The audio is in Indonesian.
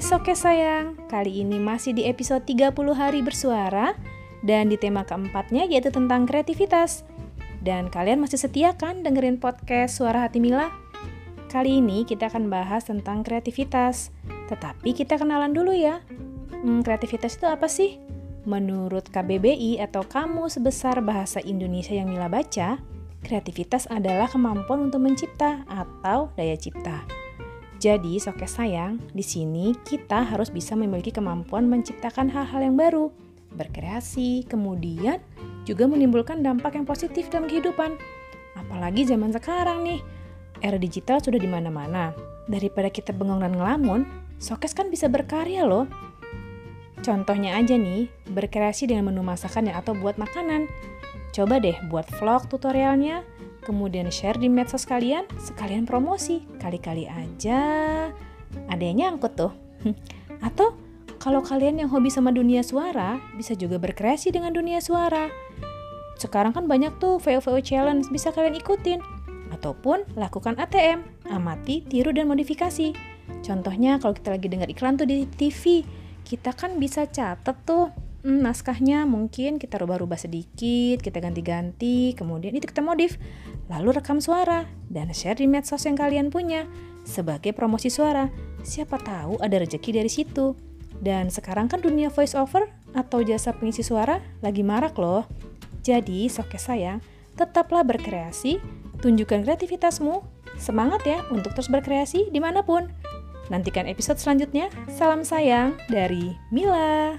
Soke sayang, kali ini masih di episode 30 hari bersuara dan di tema keempatnya yaitu tentang kreativitas. Dan kalian masih setia kan dengerin podcast Suara Hati Mila? Kali ini kita akan bahas tentang kreativitas. Tetapi kita kenalan dulu ya. Hmm, kreativitas itu apa sih? Menurut KBBI atau Kamus Besar Bahasa Indonesia yang Mila baca, kreativitas adalah kemampuan untuk mencipta atau daya cipta. Jadi, soke sayang, di sini kita harus bisa memiliki kemampuan menciptakan hal-hal yang baru, berkreasi, kemudian juga menimbulkan dampak yang positif dalam kehidupan. Apalagi zaman sekarang nih, era digital sudah di mana-mana. Daripada kita bengong dan ngelamun, Sokes kan bisa berkarya loh. Contohnya aja nih, berkreasi dengan menu masakan atau buat makanan. Coba deh buat vlog tutorialnya, kemudian share di medsos kalian, sekalian promosi. Kali-kali aja ada yang nyangkut tuh. Atau kalau kalian yang hobi sama dunia suara, bisa juga berkreasi dengan dunia suara. Sekarang kan banyak tuh VO-VO challenge bisa kalian ikutin. Ataupun lakukan ATM, amati, tiru, dan modifikasi. Contohnya kalau kita lagi dengar iklan tuh di TV, kita kan bisa catat tuh hmm, naskahnya mungkin kita rubah-rubah sedikit, kita ganti-ganti, kemudian itu kita modif, lalu rekam suara dan share di medsos yang kalian punya sebagai promosi suara. Siapa tahu ada rezeki dari situ. Dan sekarang kan dunia voice over atau jasa pengisi suara lagi marak loh. Jadi, soke sayang, tetaplah berkreasi, tunjukkan kreativitasmu, semangat ya untuk terus berkreasi di mana pun. Nantikan episode selanjutnya. Salam sayang dari Mila.